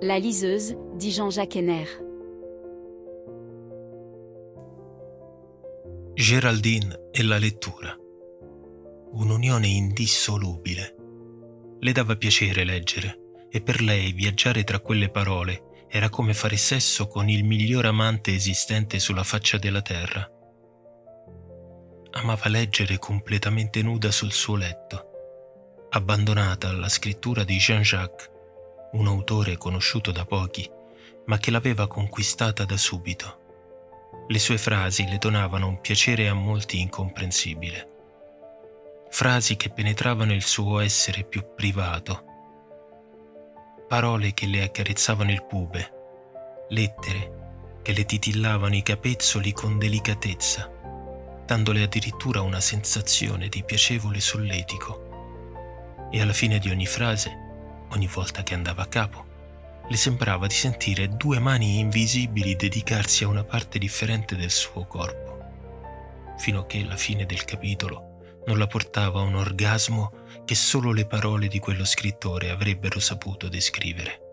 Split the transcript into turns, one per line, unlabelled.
La liseuse, dit Jean-Jacques Henner.
Geraldine e la lettura. Un'unione indissolubile. Le dava piacere leggere e per lei viaggiare tra quelle parole era come fare sesso con il miglior amante esistente sulla faccia della terra. Amava leggere completamente nuda sul suo letto, abbandonata alla scrittura di Jean-Jacques un autore conosciuto da pochi, ma che l'aveva conquistata da subito. Le sue frasi le donavano un piacere a molti incomprensibile. Frasi che penetravano il suo essere più privato. Parole che le accarezzavano il pube. Lettere che le titillavano i capezzoli con delicatezza, dandole addirittura una sensazione di piacevole solletico. E alla fine di ogni frase ogni volta che andava a capo. Le sembrava di sentire due mani invisibili dedicarsi a una parte differente del suo corpo, fino a che la fine del capitolo non la portava a un orgasmo che solo le parole di quello scrittore avrebbero saputo descrivere.